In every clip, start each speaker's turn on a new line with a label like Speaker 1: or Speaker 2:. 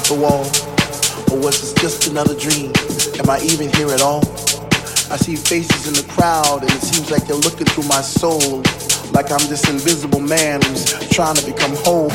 Speaker 1: the
Speaker 2: wall? Or was this just another dream? Am I even here at all? I see faces in the crowd and it seems like they're looking through my soul. Like I'm this invisible man who's trying to become whole.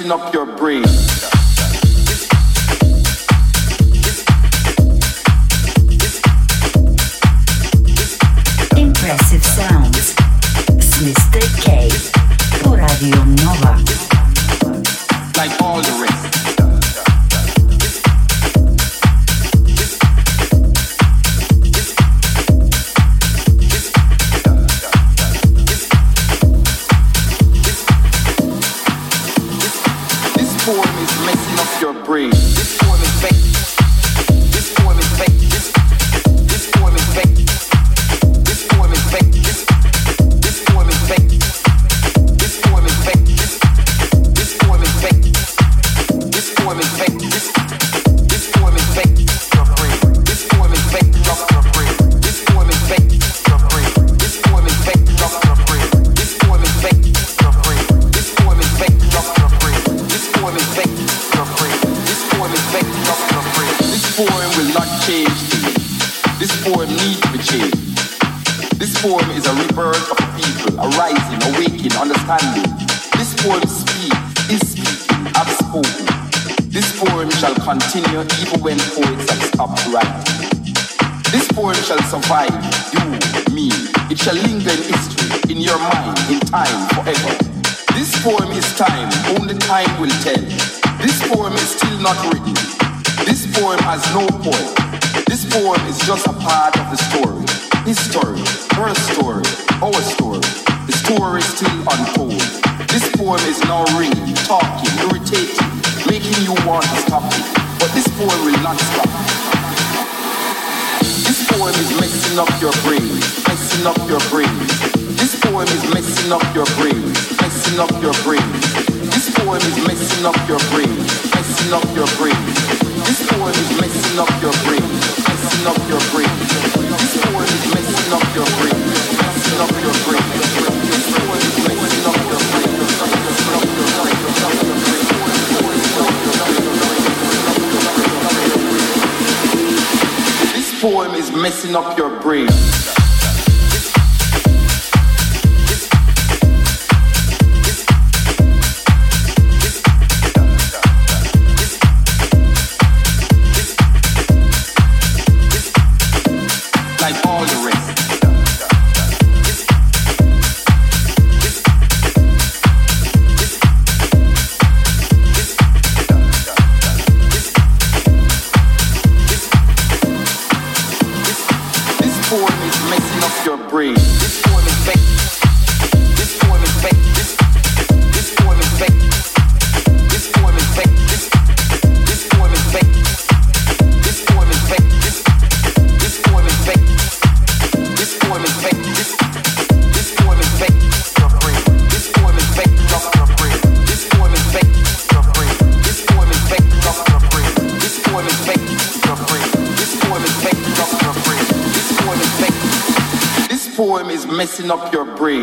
Speaker 3: Messing up your brain. This poem will not change. This poem needs to change. This poem is a rebirth of people, a rising, awakening, understanding. This poem is speaking, have spoken. This poem shall continue even when poets have stopped writing. This poem shall survive, you, me. It shall linger in history, in your mind, in time, forever. This poem is time, only time will tell. This poem is still not written. This poem has no point. This poem is just a part of the story. His story, her story, our story. The story is still untold. This poem is now ringing, talking, irritating, making you want to stop it. But this poem will not stop. This poem is messing up your brain, messing up your brain. This poem is messing up your brain, messing up your brain. This poem is messing up your brain, messing up your brain. This poem is messing up your brain, messing up your brain. This poem is messing up your brain, messing up your brain. This poem is messing up your brain. This poem is messing up your brain. Messing up your brain.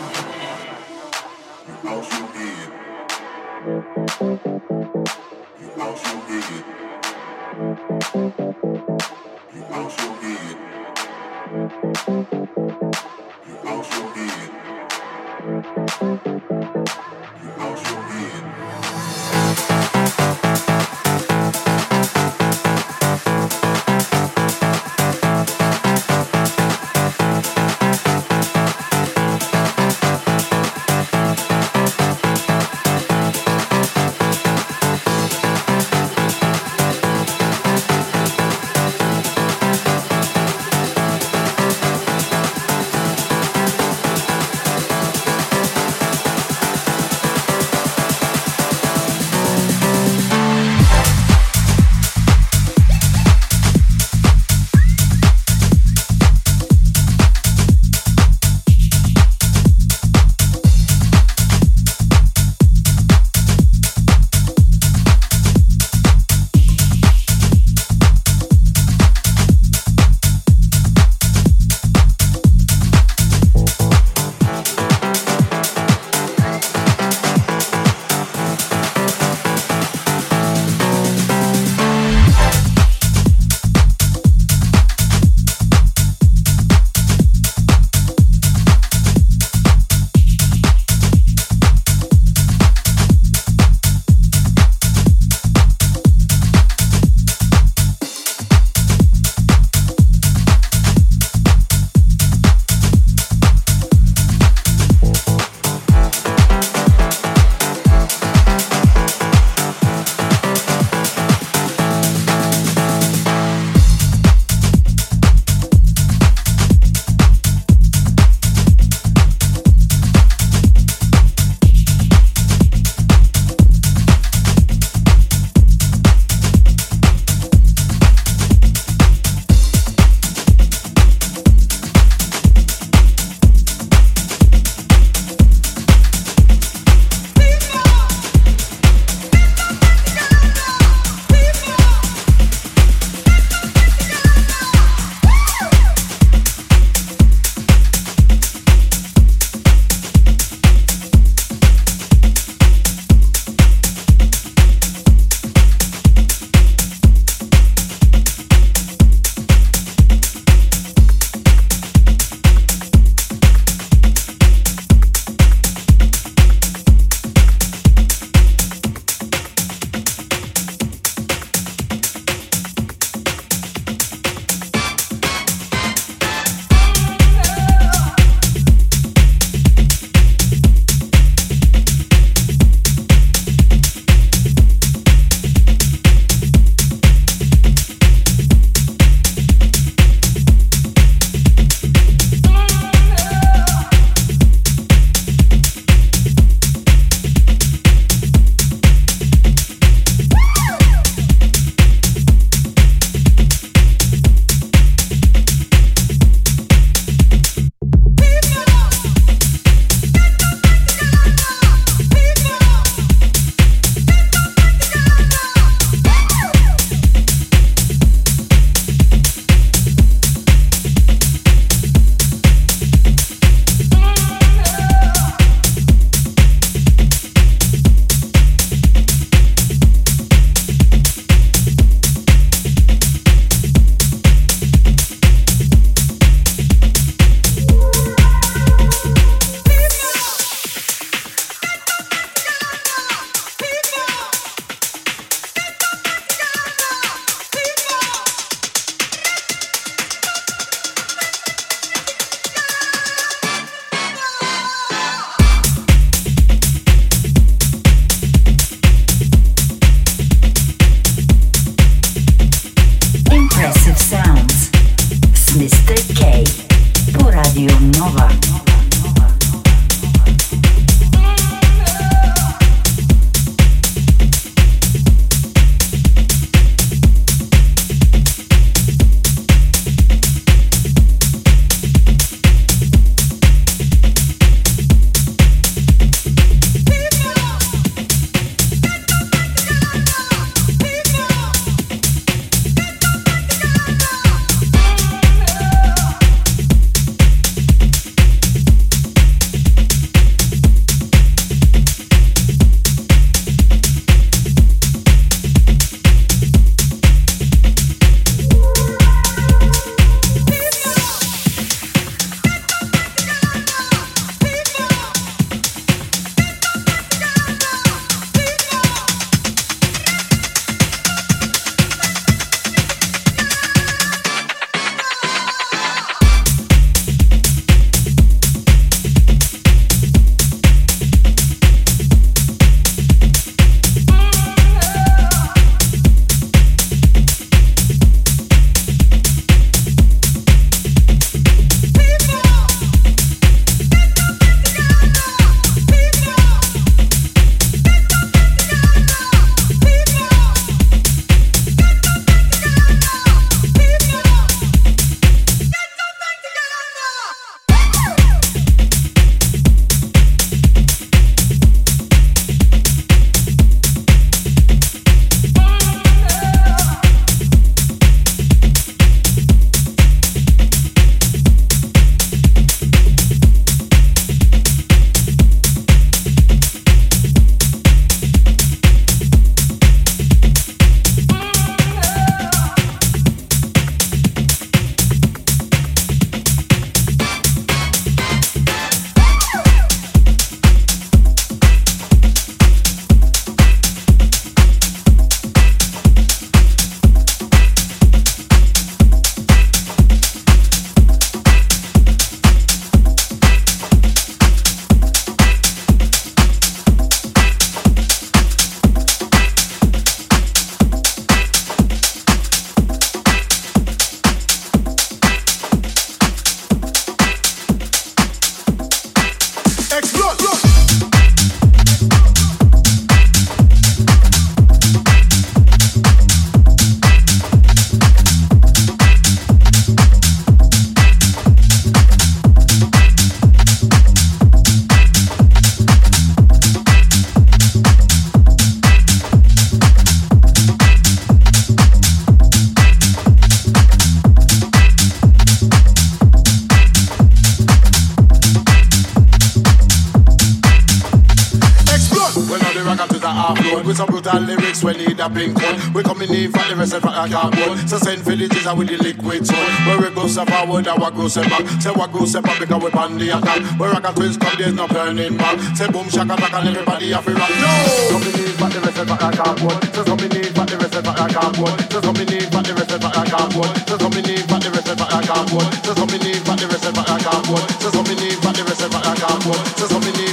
Speaker 4: For the rest of our cardboard. So send villages with the liquid soul. Where we go step forward, what go step back. Say what go step back because we on the attack. Where I got twins come, there's no burning back. Say boom shaka back and everybody have to rock. No! Coming in for the rest of our cardboard. So coming in for the rest of our cardboard. So coming in for the rest of our cardboard. So coming in for the rest of our cardboard. So coming in for the rest of our cardboard. So coming in for the rest of our cardboard. So coming in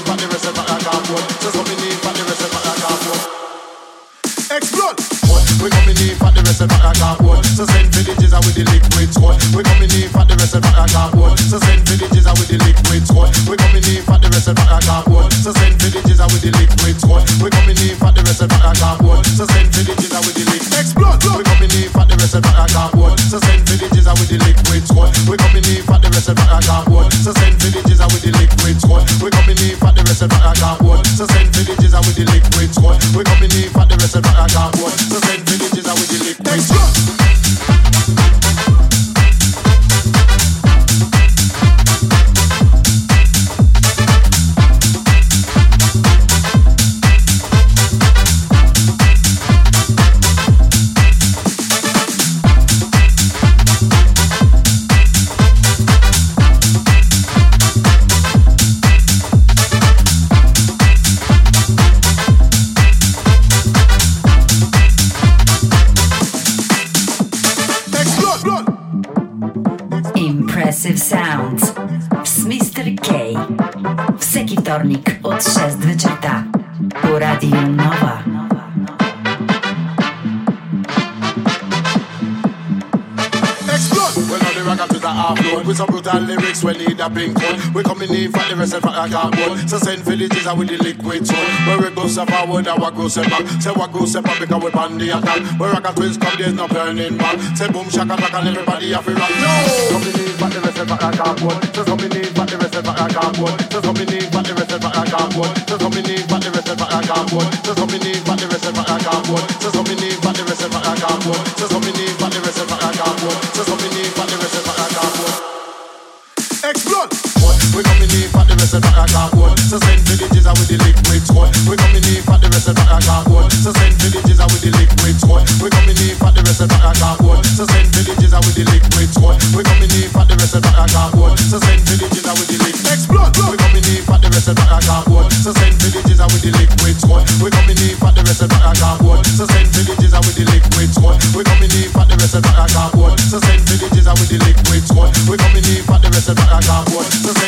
Speaker 4: We coming in for the rest of our cardboard. So send villages are with the liquid squad. We coming in for the rest of our cardboard. So send villages are with the liquid squad. We coming in for the rest of our cardboard. So send villages are with the liquid explode. We coming in for the rest of our cardboard. So send villages are with the liquid squad. We coming in for the rest of our cardboard. So send villages are with the liquid squad. We coming in for the rest of our cardboard. So send villages with the liquid squad. We coming in for the rest of our cardboard. So send villages with the liquid squad. wtornik. With some brutal lyrics. We need a pink one. We coming in for the rest of our cardboard. So send villages out with the liquid soul. Where we go forward, and what go step back. Say what go step back because we on the attack. Where rocket twins come, there's no turning back. Say boom shaka back and everybody have to rock. No. Coming in for the rest of our cardboard. So coming in for the rest of our cardboard. So coming in for the rest of our cardboard. So coming in for the rest of our cardboard. So coming in for the rest of our cardboard. So coming the rest of our cardboard. So send villages out with the liquid squad. We coming in for the rest of our cardboard. So send villages out with the liquid squad. We coming in for the rest of our cardboard. So send villages out with the liquid squad. We coming in for the rest of our cardboard. So send villages out with the liquid explode. We coming in for the rest of our cardboard. So send villages out with the liquid squad. We coming in for the rest of our cardboard. So send villages out with the liquid squad. We coming in for the rest of our cardboard. So send villages out with the liquid squad. We coming in for the rest of our cardboard. So send